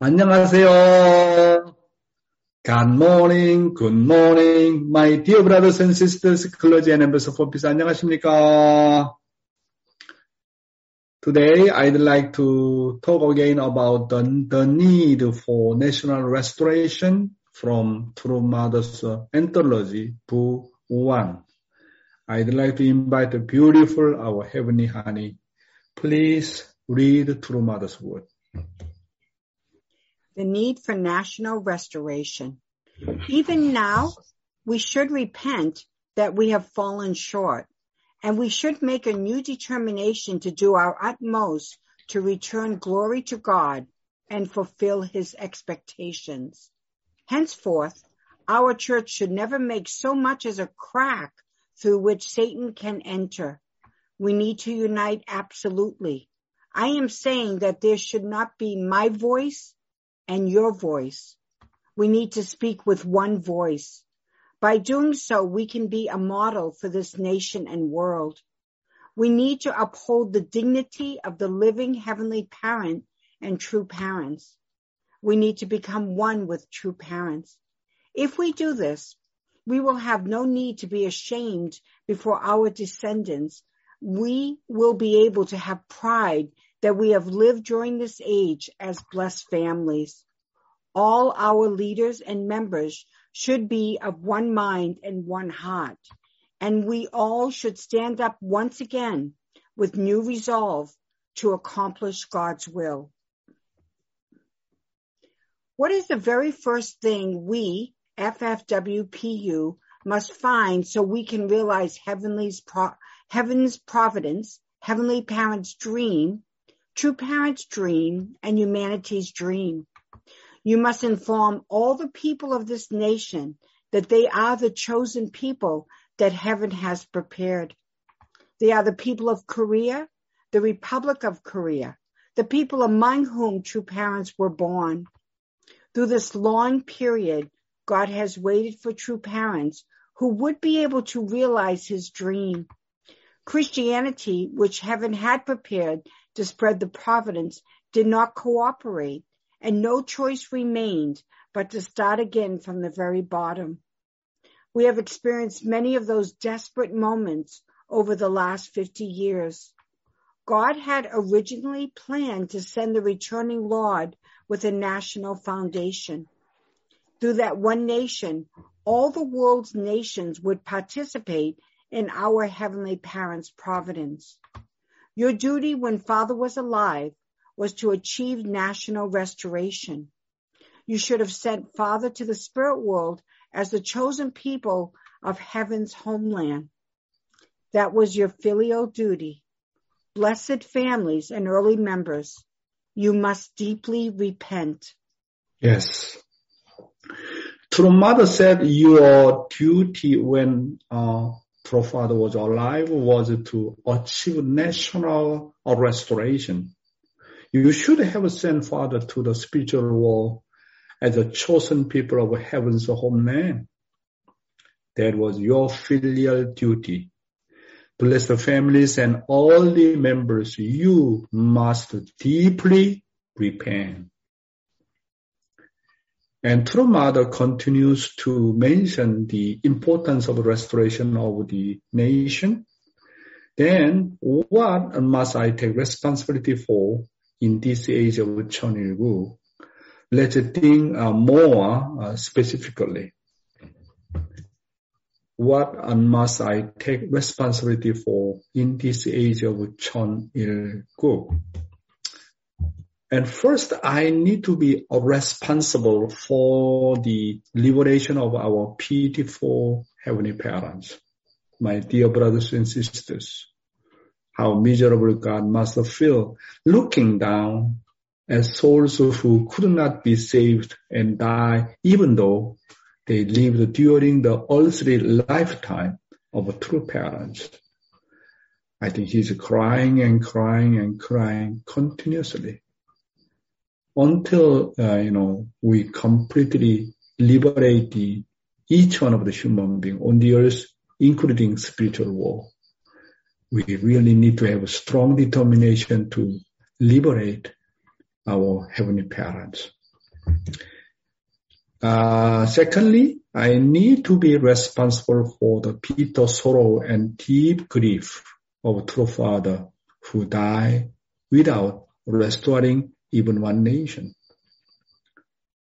안녕하세요. Good morning, good morning, my dear brothers and sisters, clergy and members of Peace. 안녕하십니까? Today, I'd like to talk again about the, the need for national restoration from True Mother's Anthology, Book 1. I'd like to invite the beautiful, our heavenly honey. Please read True Mother's word. The need for national restoration. Even now, we should repent that we have fallen short and we should make a new determination to do our utmost to return glory to God and fulfill his expectations. Henceforth, our church should never make so much as a crack through which Satan can enter. We need to unite absolutely. I am saying that there should not be my voice and your voice. We need to speak with one voice. By doing so, we can be a model for this nation and world. We need to uphold the dignity of the living heavenly parent and true parents. We need to become one with true parents. If we do this, we will have no need to be ashamed before our descendants. We will be able to have pride that we have lived during this age as blessed families. All our leaders and members should be of one mind and one heart. And we all should stand up once again with new resolve to accomplish God's will. What is the very first thing we, FFWPU, must find so we can realize heavenly's pro- heaven's providence, heavenly parents' dream, true parents' dream, and humanity's dream? You must inform all the people of this nation that they are the chosen people that heaven has prepared. They are the people of Korea, the Republic of Korea, the people among whom true parents were born. Through this long period, God has waited for true parents who would be able to realize his dream. Christianity, which heaven had prepared to spread the providence, did not cooperate and no choice remained but to start again from the very bottom. We have experienced many of those desperate moments over the last 50 years. God had originally planned to send the returning Lord with a national foundation. Through that one nation, all the world's nations would participate in our heavenly parents' providence. Your duty when father was alive was to achieve national restoration. You should have sent Father to the spirit world as the chosen people of heaven's homeland. That was your filial duty. Blessed families and early members, you must deeply repent. Yes. True Mother said your duty when uh, Father was alive was to achieve national restoration. You should have sent Father to the spiritual world as a chosen people of heaven's homeland. That was your filial duty. Bless the families and all the members. You must deeply repent. And True Mother continues to mention the importance of restoration of the nation. Then what must I take responsibility for in this age of Cheonilguk? Let's think uh, more uh, specifically. What uh, must I take responsibility for in this age of Cheonilguk? And first, I need to be responsible for the liberation of our pitiful heavenly parents, my dear brothers and sisters how miserable God must feel looking down at souls who could not be saved and die even though they lived during the earthly lifetime of true parents. I think he's crying and crying and crying continuously until, uh, you know, we completely liberate the, each one of the human being on the earth, including spiritual world we really need to have a strong determination to liberate our heavenly parents. Uh, secondly, I need to be responsible for the bitter sorrow and deep grief of true father who died without restoring even one nation.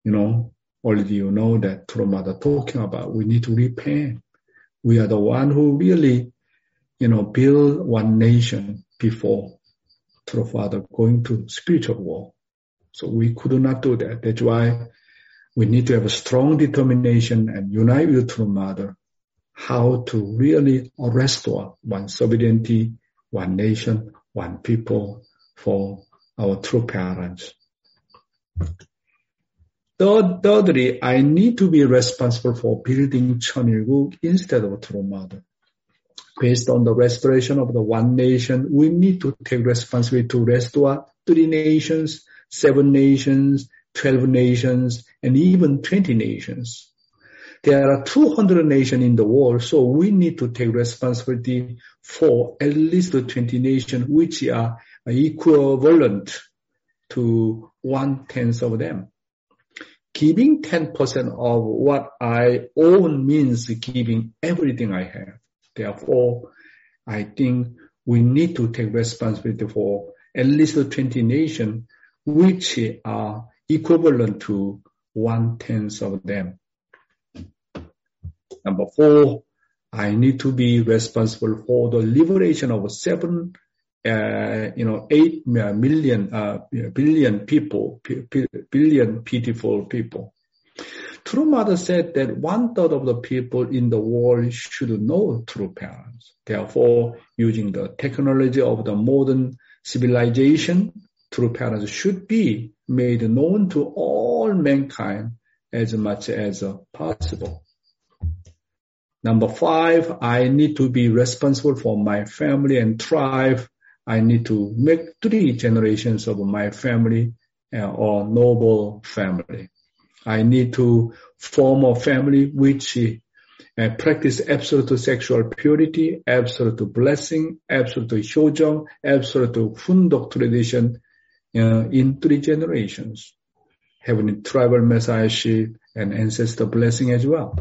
You know, of you know that true mother talking about we need to repent. We are the one who really, you know, build one nation before true father going to spiritual war. So we could not do that. That's why we need to have a strong determination and unite with True Mother how to really restore one sovereignty, one nation, one people for our true parents. Third, thirdly, I need to be responsible for building Cheonilguk instead of True Mother. Based on the restoration of the one nation, we need to take responsibility to restore three nations, seven nations, 12 nations, and even 20 nations. There are 200 nations in the world, so we need to take responsibility for at least 20 nations, which are Uh, equivalent to one tenth of them. Giving 10% of what I own means giving everything I have. Therefore, I think we need to take responsibility for at least 20 nations, which are equivalent to one tenth of them. Number four, I need to be responsible for the liberation of seven, uh, you know, eight million, uh, billion people, billion pitiful people. True Mother said that one third of the people in the world should know true parents. Therefore, using the technology of the modern civilization, true parents should be made known to all mankind as much as possible. Number five, I need to be responsible for my family and tribe. I need to make three generations of my family uh, or noble family. I need to form a family which uh, practice absolute sexual purity, absolute blessing, absolute 효정, absolute Hoondok tradition uh, in three generations, having tribal messiahship and ancestor blessing as well.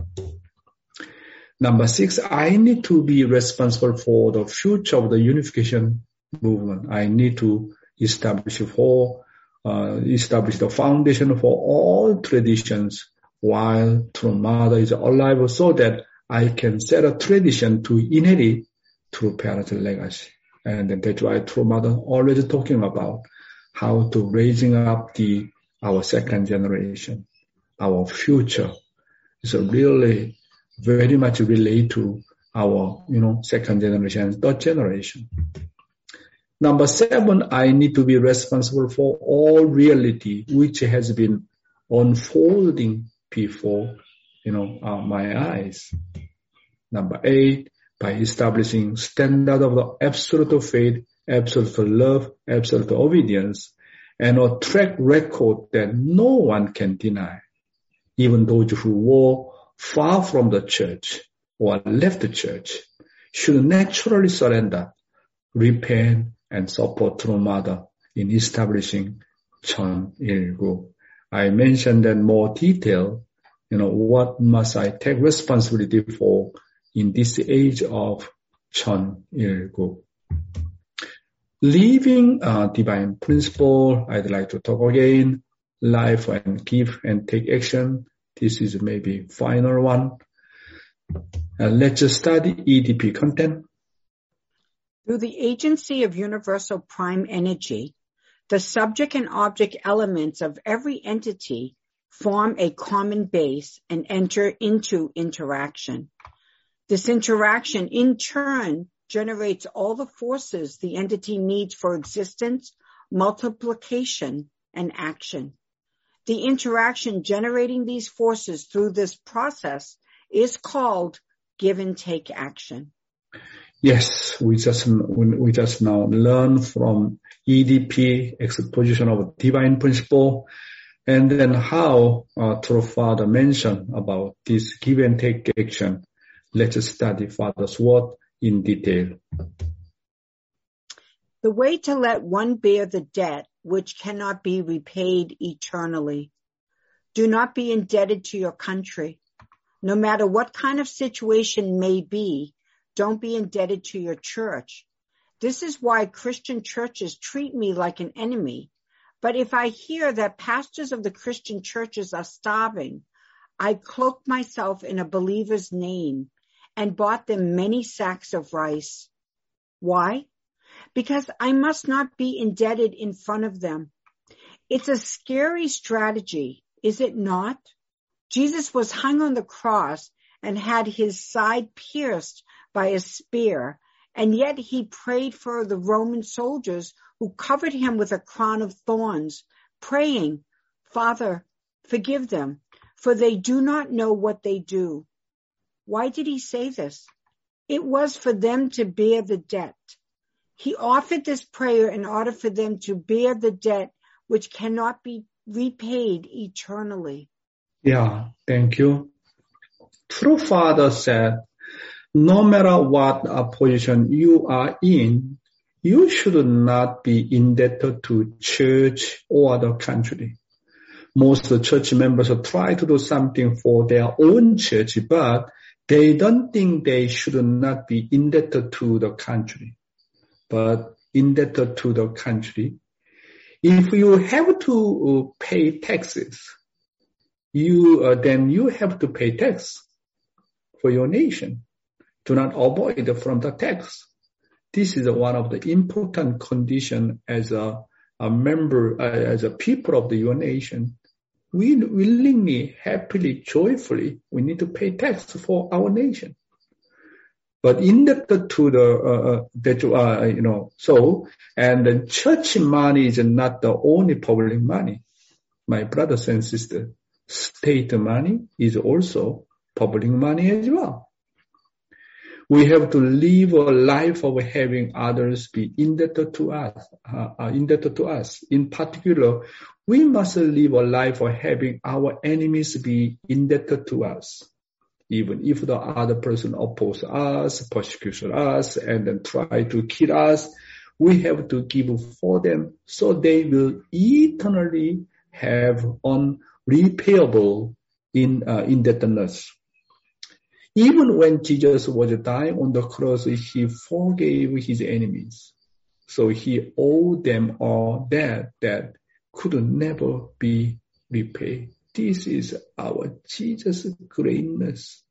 Number six, I need to be responsible for the future of the unification movement. I need to establish for uh, establish the foundation for all traditions while True Mother is alive so that I can set a tradition to inherit True Parents' legacy. And that's why True Mother already talking about how to raising up the our second generation, our future is really very much related to our, you know, second generation, third generation. Number seven, I need to be responsible for all reality which has been unfolding before, you know, uh, my eyes. Number eight, by establishing standard of the absolute faith absolute love, absolute obedience, and a track record that no one can deny. Even those who were far from the church or left the church should naturally surrender, repent, and support True Mother in establishing Cheon Il I mentioned in more detail, you know, what must I take responsibility for in this age of Cheon Il Leaving uh, divine principle, I'd like to talk again. Life and give and take action. This is maybe final one. Uh, let's study EDP content. Through the agency of universal prime energy, the subject and object elements of every entity form a common base and enter into interaction. This interaction in turn generates all the forces the entity needs for existence, multiplication, and action. The interaction generating these forces through this process is called give and take action. Yes, we just we just now learn from EDP exposition of divine principle, and then how uh, True Father mentioned about this give and take action. Let's study Father's word in detail. The way to let one bear the debt which cannot be repaid eternally. Do not be indebted to your country. No matter what kind of situation may be, don't be indebted to your church. This is why Christian churches treat me like an enemy. But if I hear that pastors of the Christian churches are starving, I cloaked myself in a believer's name and bought them many sacks of rice. Why? Because I must not be indebted in front of them. It's a scary strategy, is it not? Jesus was hung on the cross and had his side pierced by a spear, and yet he prayed for the Roman soldiers who covered him with a crown of thorns, praying, Father, forgive them, for they do not know what they do. Why did he say this? It was for them to bear the debt. He offered this prayer in order for them to bear the debt which cannot be repaid eternally. Yeah, thank you. True Father said, no matter what position you are in, you should not be indebted to church or the country. Most church members try to do something for their own church, but they don't think they should not be indebted to the country, but indebted to the country. If you have to pay taxes, you uh, then you have to pay tax for your nation. Do not avoid from the tax. This is one of the important condition as a, a member, uh, as a people of the your nation. We willingly, happily, joyfully, we need to pay tax for our nation. But in the to the uh, uh that uh, you know so and the church money is not the only public money, my brothers and sisters. State money is also public money as well. We have to live a life of having others be indebted to us, uh, uh, indebted to us. In particular, we must live a life of having our enemies be indebted to us. Even if the other person oppose us, persecute us, and then try to kill us, we have to give for them so they will eternally have unrepayable in uh, indebtedness. Even when Jesus was dying on the cross, he forgave his enemies. So he owed them all that that could never be repaid. This is our Jesus' greatness.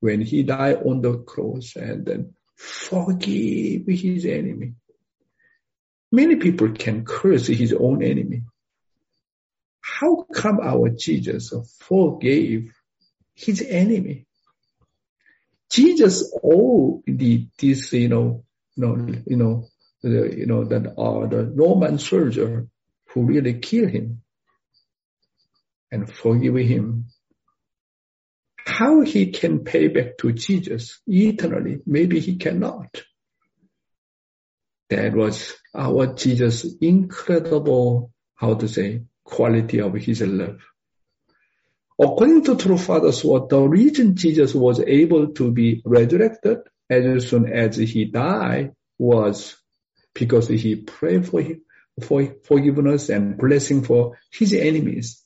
When he died on the cross and then forgave his enemy. Many people can curse his own enemy. How come our Jesus forgave his enemy? Jesus owed the, this, you know, you know, you know, the, you know, that uh, the Roman soldier who really killed him and forgive him. How he can pay back to Jesus eternally? Maybe he cannot. That was our Jesus' incredible, how to say, quality of his love. According to True Father's word, the reason Jesus was able to be resurrected as soon as he died was because he prayed for him, for forgiveness and blessing for his enemies,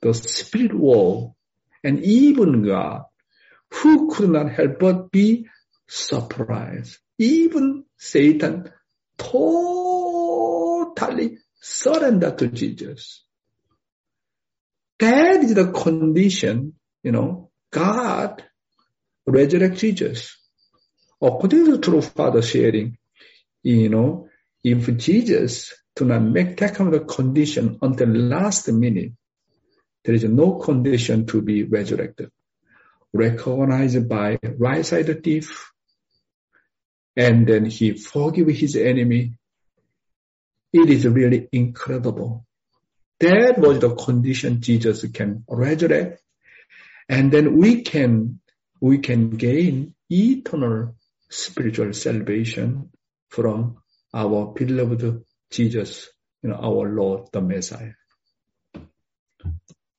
the spirit world, and even God, who could not help but be surprised. Even Satan totally surrendered to Jesus. That is the condition, you know, God resurrect Jesus. According to the true father sharing, you know, if Jesus do not make that kind of condition until last minute, there is no condition to be resurrected. Recognized by right side thief, and then he forgive his enemy. It is really incredible. That was the condition Jesus can resurrect. And then we can, we can gain eternal spiritual salvation from our beloved Jesus, you know, our Lord, the Messiah.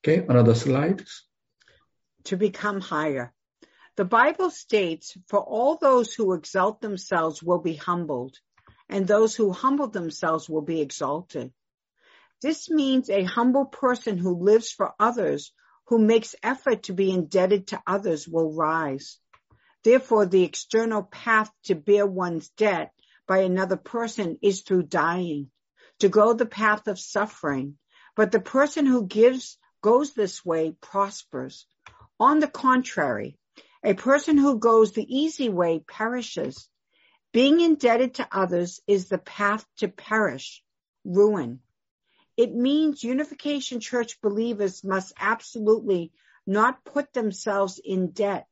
Okay, another slide. To become higher. The Bible states, for all those who exalt themselves will be humbled, and those who humble themselves will be exalted. This means a humble person who lives for others, who makes effort to be indebted to others will rise. Therefore, the external path to bear one's debt by another person is through dying, to go the path of suffering. But the person who gives goes this way prospers. On the contrary, a person who goes the easy way perishes. Being indebted to others is the path to perish, ruin. It means Unification Church believers must absolutely not put themselves in debt.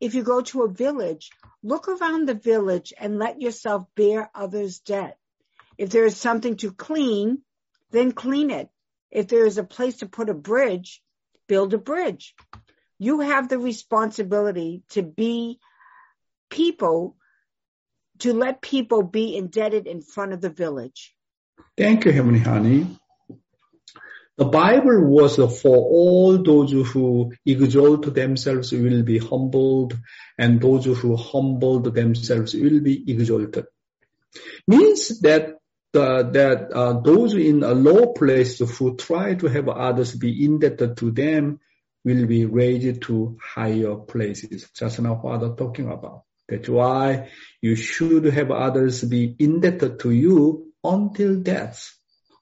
If you go to a village, look around the village and let yourself bear others' debt. If there is something to clean, then clean it. If there is a place to put a bridge, build a bridge. You have the responsibility to be people, to let people be indebted in front of the village. Thank you, Heavenly Honey. The Bible was for all those who exalt themselves will be humbled and those who humbled themselves will be exalted. Means that uh, that uh, those in a low place who try to have others be indebted to them will be raised to higher places. Just now Father talking about. That's why you should have others be indebted to you until death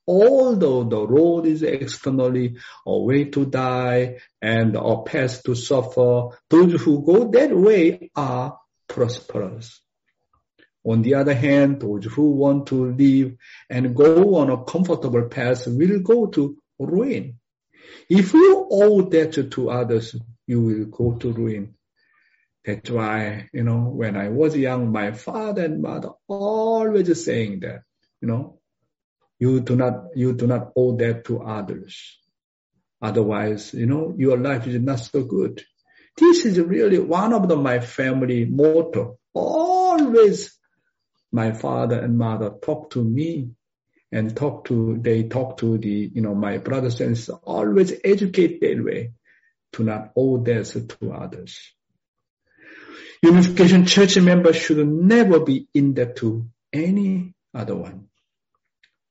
although the road is externally a way to die and a path to suffer, those who go that way are prosperous. On the other hand, those who want to live and go on a comfortable path will go to ruin. If you owe debt to others, you will go to ruin. That's why, you know, when I was young, my father and mother always saying that, you know, you do not, you do not owe that to others. Otherwise, you know, your life is not so good. This is really one of the, my family motto. Always my father and mother talk to me and talk to, they talk to the, you know, my brothers and sisters, always educate that way to not owe debts to others. Unification church members should never be in debt to any other one.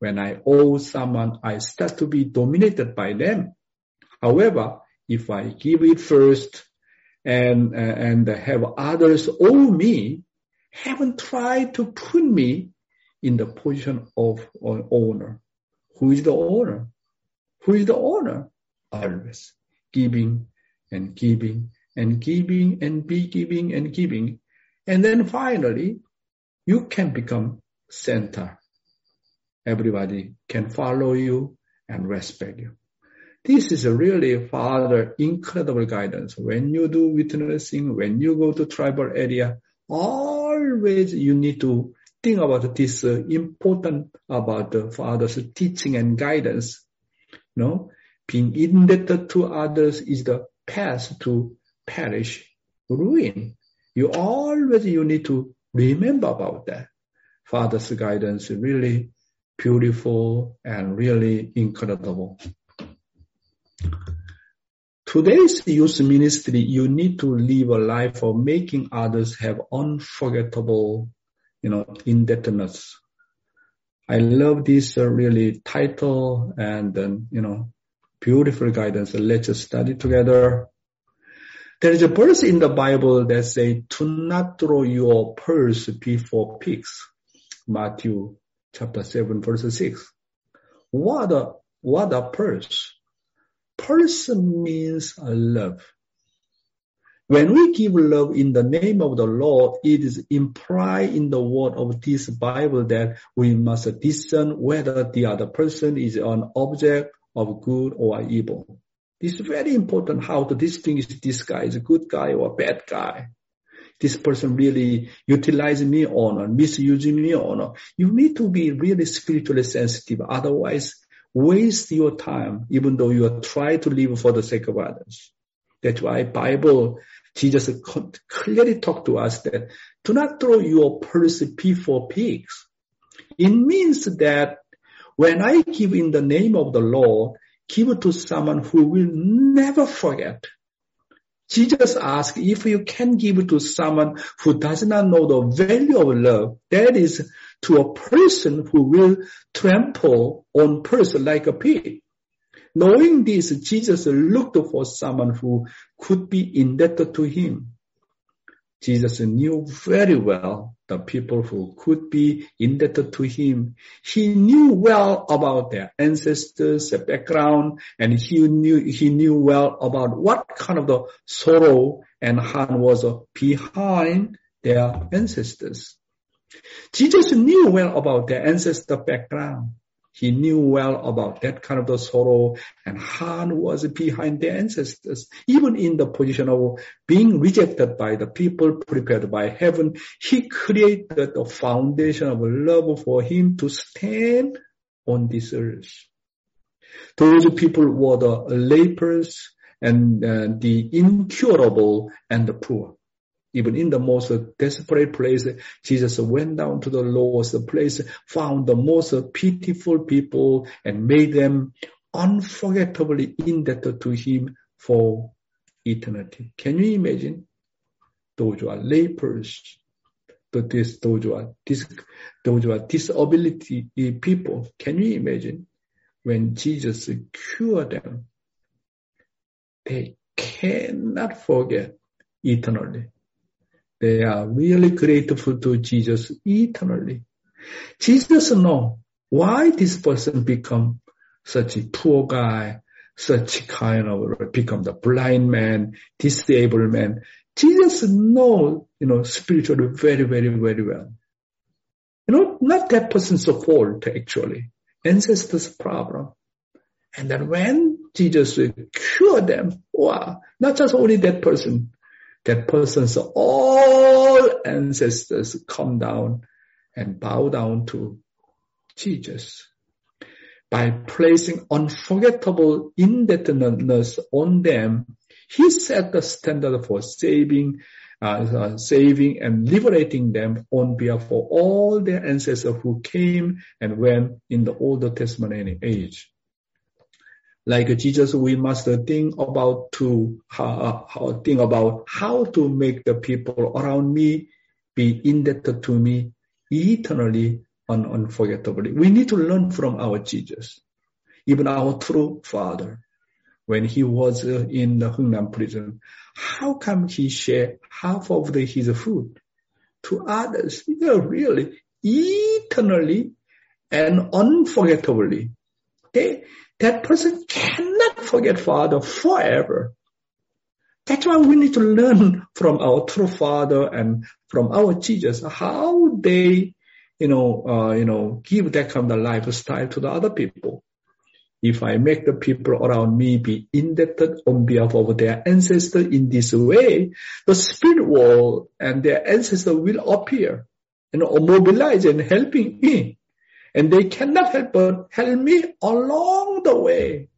When I owe someone, I start to be dominated by them. However, if I give it first and, uh, and have others owe me, haven't tried to put me in the position of an owner. Who is the owner? Who is the owner? Always giving and giving and giving and be giving and giving. And then finally, you can become center everybody can follow you and respect you. This is really Father incredible guidance. When you do witnessing, when you go to tribal area, always you need to think about this uh, important about the Father's teaching and guidance. Know, being indebted to others is the path to perish, ruin. You always you need to remember about that. Father's guidance really beautiful and really incredible. Today's youth ministry, you need to live a life of making others have unforgettable, you know, indebtedness. I love this uh, really title and then, you know, beautiful guidance. Let's study together. There is a verse in the Bible that say, "Do not throw your purse before pigs." Matthew chapter 7, verse 6. What a, what a purse. Purse means love. When we give love in the name of the Lord, it is implied in the word of this Bible that we must discern whether the other person is an object of good or evil. It's very important how to distinguish this guy is a good guy or bad guy this person really utilizing me or not, misusing me or not. You need to be really spiritually sensitive. Otherwise, waste your time, even though you are trying to live for the sake of others. That's why Bible, Jesus clearly talked to us that do not throw your purse before pigs. It means that when I give in the name of the Lord, give to someone who will never forget Jesus asked if you can give to someone who does not know the value of love, that is to a person who will trample on person like a pig. Knowing this, Jesus looked for someone who could be indebted to him. Jesus knew very well the people who could be indebted to him. He knew well about their ancestors, their background, and he knew, he knew well about what kind of the sorrow and harm was behind their ancestors. Jesus knew well about their ancestor background. He knew well about that kind of the sorrow and Han was behind their ancestors. Even in the position of being rejected by the people prepared by heaven, he created the foundation of love for him to stand on this earth. Those people were the lepers and uh, the incurable and the poor. Even in the most desperate place, Jesus went down to the lowest place, found the most pitiful people and made them unforgettably indebted to him for eternity. Can you imagine? Those who are lepers. Those, those, are, those who are disability people. Can you imagine when Jesus cured them? They cannot forget eternally. They are really grateful to Jesus eternally. Jesus know why this person become such a poor guy, such kind of become the blind man, disabled man. Jesus know, you know, spiritually very, very, very well. You know, not that person's fault actually. Ancestors problem. And then when Jesus cure them, wow, not just only that person, that person's all ancestors come down and bow down to Jesus. By placing unforgettable indebtedness on them, he set the standard for saving, uh, uh, saving and liberating them on behalf of all their ancestors who came and went in the Old Testament age like Jesus, we must think about to how, how, think about how to make the people around me be indebted to me eternally and unforgettably. We need to learn from our Jesus, even our true Father. When he was uh, in the Hungnam prison, how come he shared half of the, his food to others? Yeah, really, eternally and unforgettably. Okay? that person cannot forget Father forever. That's why we need to learn from our true Father and from our Jesus how they, you know, uh, you know, give that kind of lifestyle to the other people. If I make the people around me be indebted on behalf of their ancestor in this way, the spirit world and their ancestor will appear, and mobilize and helping me. And they cannot help but help me along the way.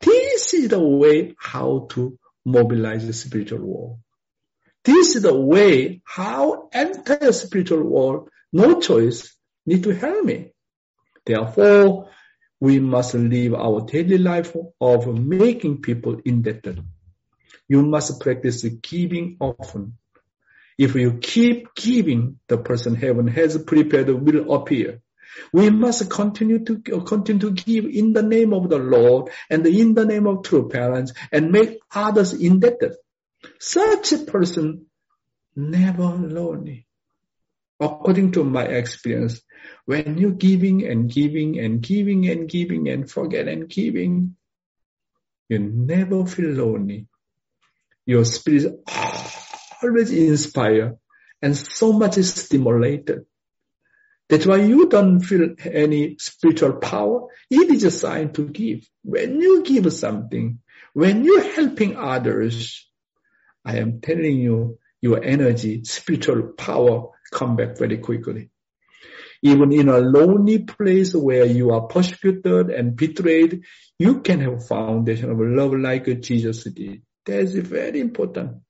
This is the way how to mobilize the spiritual world. This is the way how entire spiritual world, no choice, need to help me. Therefore, we must live our daily life of making people indebted. You must practice giving often. If you keep giving, the person heaven has prepared will appear. We must continue to continue to give in the name of the Lord and in the name of true parents and make others indebted. Such a person never lonely. According to my experience, when you giving and giving and giving and giving and forget and giving, you never feel lonely. Your spirit always inspired and so much is stimulated. That's why you don't feel any spiritual power. It is a sign to give. When you give something, when you're helping others, I am telling you, your energy, spiritual power come back very quickly. Even in a lonely place where you are persecuted and betrayed, you can have foundation of love like Jesus did. That's very important.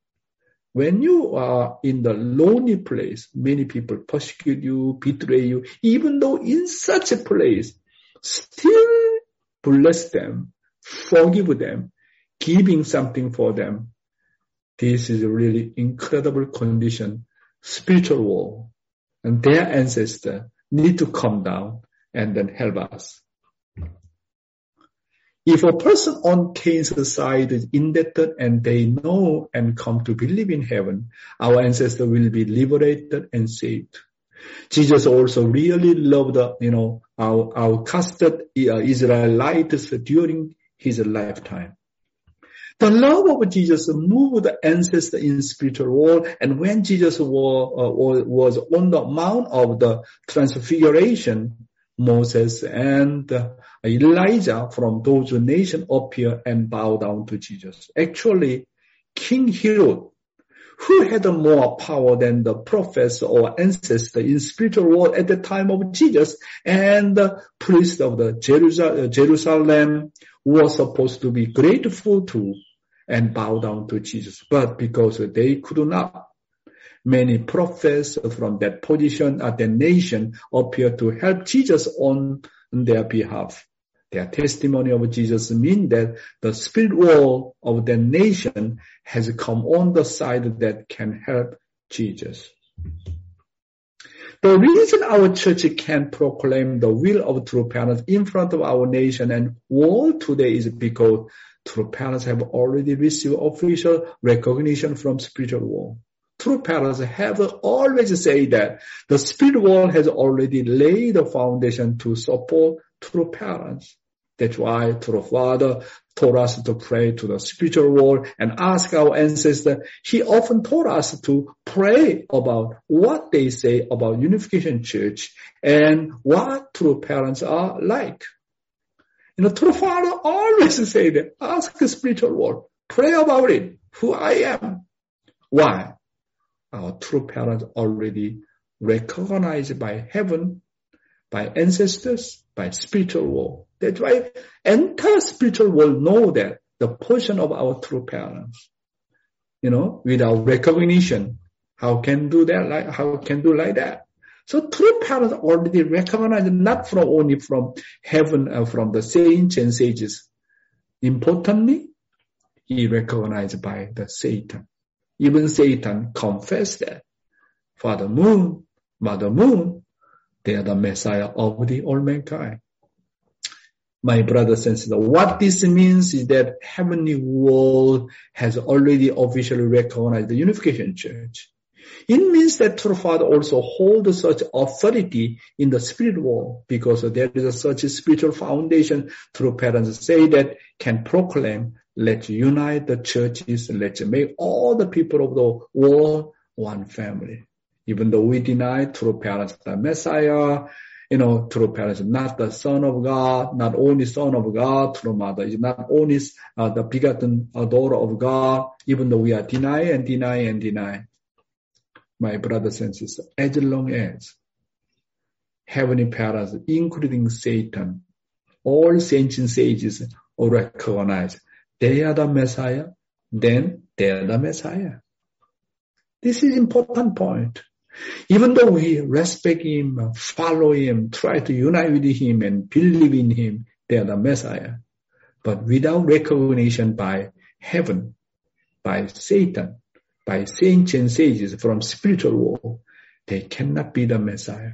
When you are in the lonely place, many people persecute you, betray you, even though in such a place, still bless them, forgive them, giving something for them. This is a really incredible condition, spiritual war. And their ancestor need to come down and then help us. If a person on Cain's side is indebted and they know and come to believe in heaven, our ancestor will be liberated and saved. Jesus also really loved, you know, our, our casted uh, Israelites during his lifetime. The love of Jesus moved the ancestor in spiritual world, and when Jesus was, uh, was on the mount of the transfiguration, Moses and Elijah from those nations appear and bow down to Jesus. Actually, King Herod, who had more power than the prophets or ancestor in spiritual world at the time of Jesus, and the priest of the Jerusalem was supposed to be grateful to and bow down to Jesus. But because they could not, many prophets from that position at the nation appear to help Jesus on their behalf. Their testimony of Jesus mean that the spirit world of the nation has come on the side that can help Jesus. The reason our church can proclaim the will of true parents in front of our nation and world today is because true parents have already received official recognition from spiritual world. True parents have always said that the spirit world has already laid the foundation to support true parents. That's why true father taught us to pray to the spiritual world and ask our ancestors. He often taught us to pray about what they say about Unification Church and what true parents are like. You know, true father always say that, ask the spiritual world, pray about it, who I am. Why? Our true parents already recognized by heaven, by ancestors, by spiritual world. That's why entire spiritual world know that the portion of our true parents. You know, without recognition, how can do that like how can do like that? So true parents already recognize not from only from heaven uh, from the saints and sages. Importantly, he recognized by the Satan. Even Satan confessed that Father Moon, Mother Moon, they are the Messiah of the all mankind. My brothers and sisters, what this means is that heavenly world has already officially recognized the unification church. It means that true Father also holds such authority in the spirit world because there is a such a spiritual foundation through parents say that can proclaim Let's unite the churches. Let's make all the people of the world one family. Even though we deny true parents the Messiah, you know, true parents not the Son of God, not only Son of God, true mother is not only uh, the begotten daughter of God, even though we are deny and deny and deny. My brothers and sisters, as long as heavenly parents, including Satan, all and sages recognize they are the Messiah, then they are the Messiah. This is important point. Even though we respect him, follow him, try to unite with him and believe in him, they are the Messiah. But without recognition by heaven, by Satan, by saints and sages from spiritual world, they cannot be the Messiah.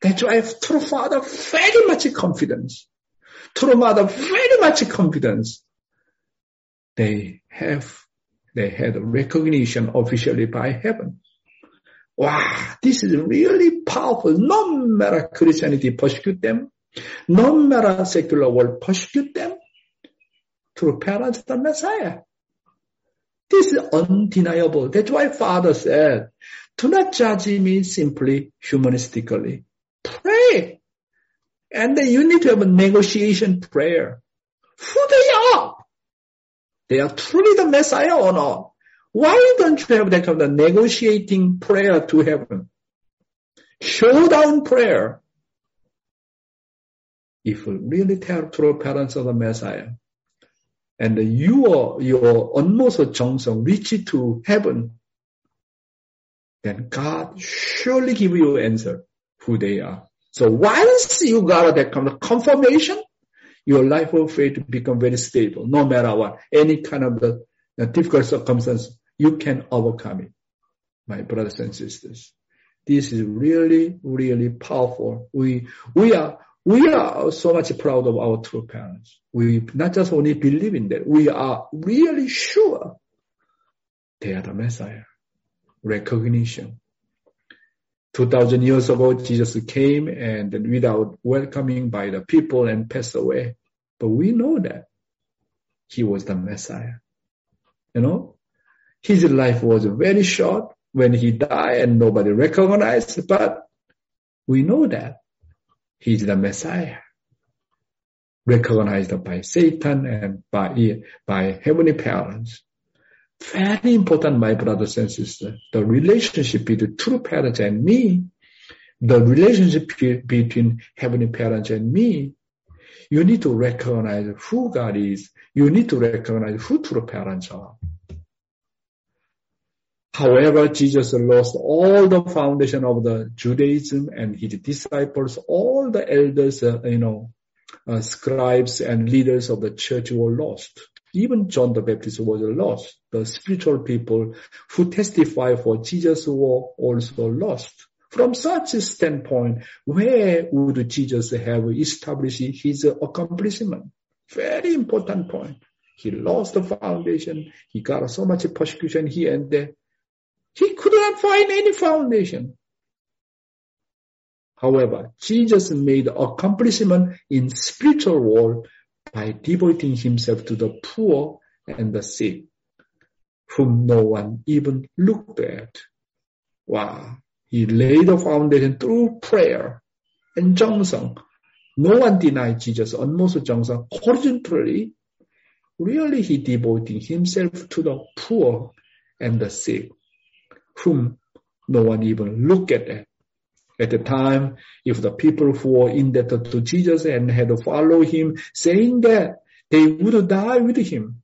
That's why true father very much confidence. True mother very much confidence they have they had recognition officially by heaven. Wow, this is really powerful. No matter Christianity persecute them, no matter secular world persecute them, through parents the Messiah. This is undeniable. That's why Father said, do not judge me simply humanistically. Pray. And then you need to have a negotiation prayer. They are? truly the Messiah or not? Why don't you have that kind of negotiating prayer to heaven? Showdown prayer. If you really tell true parents of the Messiah, and you are your your utmost 정성 reach to heaven, then God surely give you answer who they are. So once you got that kind of confirmation, your life of faith become very stable, no matter what, any kind of the difficult circumstance, you can overcome it. My brothers and sisters. This is really, really powerful. We, we are, we are so much proud of our true parents. We not just only believe in that, we are really sure they are the Messiah. Recognition. 2000 years ago, Jesus came and without welcoming by the people and passed away. But we know that he was the Messiah. You know, his life was very short when he died and nobody recognized, but we know that he's the Messiah. Recognized by Satan and by, by heavenly parents. Very important, my brothers and sisters. The relationship between true parents and me, the relationship between heavenly parents and me, you need to recognize who God is. You need to recognize who true parents are. However, Jesus lost all the foundation of the Judaism and his disciples, all the elders, uh, you know, uh, scribes and leaders of the church were lost. Even John the Baptist was lost. The spiritual people who testify for Jesus were also lost. From such a standpoint, where would Jesus have established his accomplishment? Very important point. He lost the foundation. He got so much persecution here and there. He could not find any foundation. However, Jesus made accomplishment in spiritual world by devoting himself to the poor and the sick, whom no one even looked at. Wow. He laid the foundation through prayer and jeongseong. No one denied Jesus, almost Johnson horizontally. Really, he devoted himself to the poor and the sick, whom no one even looked at. At the time, if the people who were indebted to Jesus and had followed him, saying that they would die with him,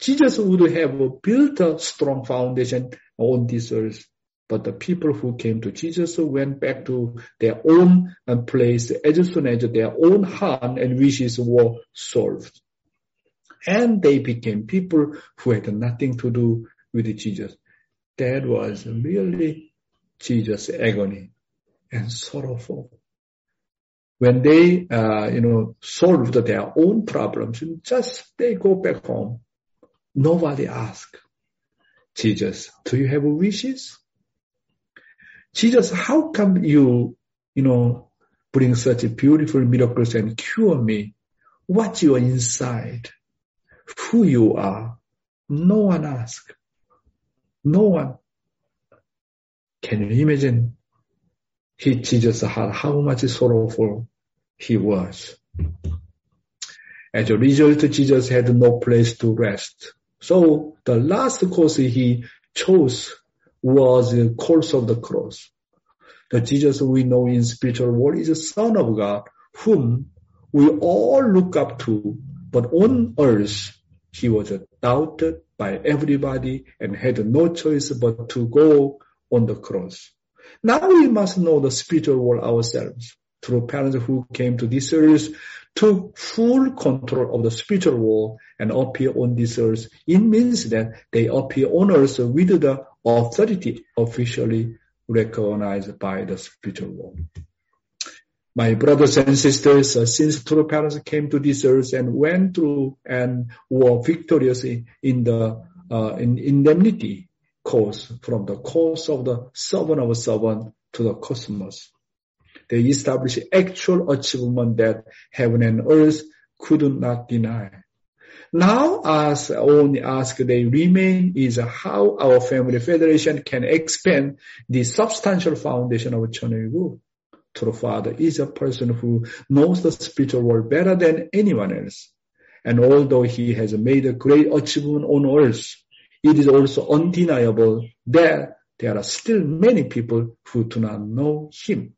Jesus would have built a strong foundation on this earth. But the people who came to Jesus went back to their own uh, place as soon as their own heart and wishes were solved. And they became people who had nothing to do with Jesus. That was really Jesus' agony and sorrowful. When they, uh, you know, solved their own problems, just they go back home. Nobody asked Jesus, do you have wishes? Jesus, how come you, you know, bring such beautiful miracles and cure me? What you are inside? Who you are? No one asked. No one. Can you imagine he, Jesus had how much sorrowful he was. As a result, Jesus had no place to rest. So the last course he chose was the course of the cross. The Jesus we know in spiritual world is the Son of God, whom we all look up to, but on earth he was doubted by everybody and had no choice but to go on the cross. Now we must know the spiritual world ourselves through parents who came to this earth took full control of the spiritual world and appear on this earth. It means that they appear on earth with the authority officially recognized by the spiritual world. My brothers and sisters, uh, since true parents came to this earth and went through and were victorious in the uh, in indemnity course from the course of the servant of a servant to the cosmos. They establish actual achievement that heaven and earth could not deny. Now, as only ask they remain is how our family federation can expand the substantial foundation of Cheonilguk. True Father is a person who knows the spiritual world better than anyone else. And although he has made a great achievement on earth, it is also undeniable that there are still many people who do not know Him.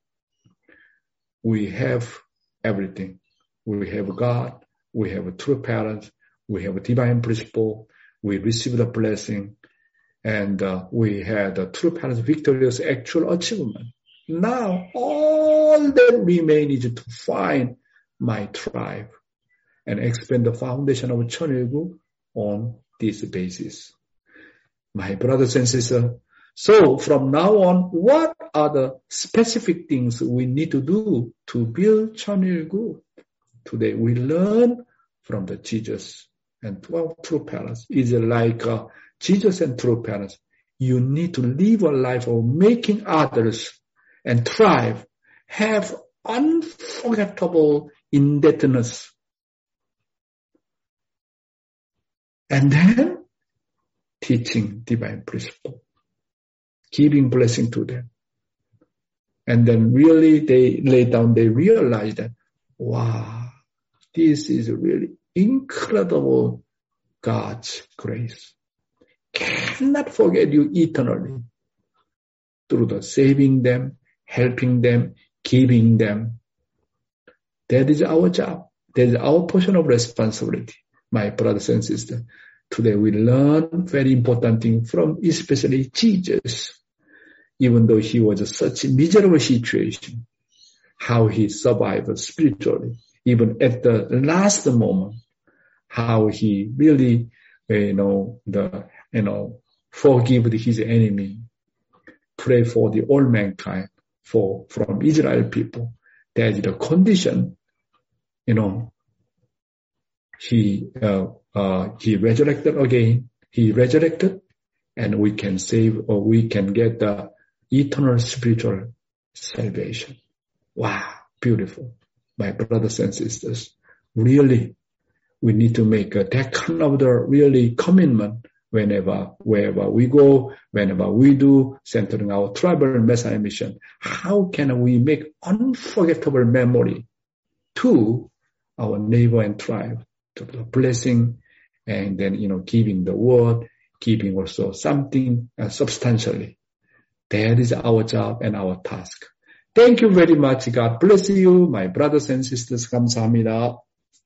We have everything. We have God. We have true parents. We have a divine principle. We receive the blessing. And uh, we had true parents' victorious actual achievement. Now all that remains is to find my tribe and expand the foundation of Cheonilguk on this basis. My brothers and sisters, so from now on, what are the specific things we need to do to build Cheonilguk? Today we learn from the Jesus and 12 true parents. Is like uh, Jesus and true parents. You need to live a life of making others and thrive, have unforgettable indebtedness. And then teaching divine principle, giving blessing to them. And then really they lay down, they realize that, wow, this is really incredible God's grace. Cannot forget you eternally through the saving them, helping them, giving them. That is our job. That is our portion of responsibility, my brothers and sisters. Today we learn very important thing from especially Jesus, even though he was in such a miserable situation, how he survived spiritually, even at the last moment, how he really, you know, the, you know, forgive his enemy, pray for the all mankind, for, from Israel people. That is the condition, you know, he, uh, uh, he resurrected again. He resurrected and we can save or we can get the eternal spiritual salvation. Wow, beautiful. My brothers and sisters, really, we need to make a, that kind of the really commitment whenever, wherever we go, whenever we do, centering our tribal Messiah mission. How can we make unforgettable memory to our neighbor and tribe, blessing and then, you know, giving the word, giving also something uh, substantially. That is our job and our task. Thank you very much. God bless you, my brothers and sisters. 감사합니다.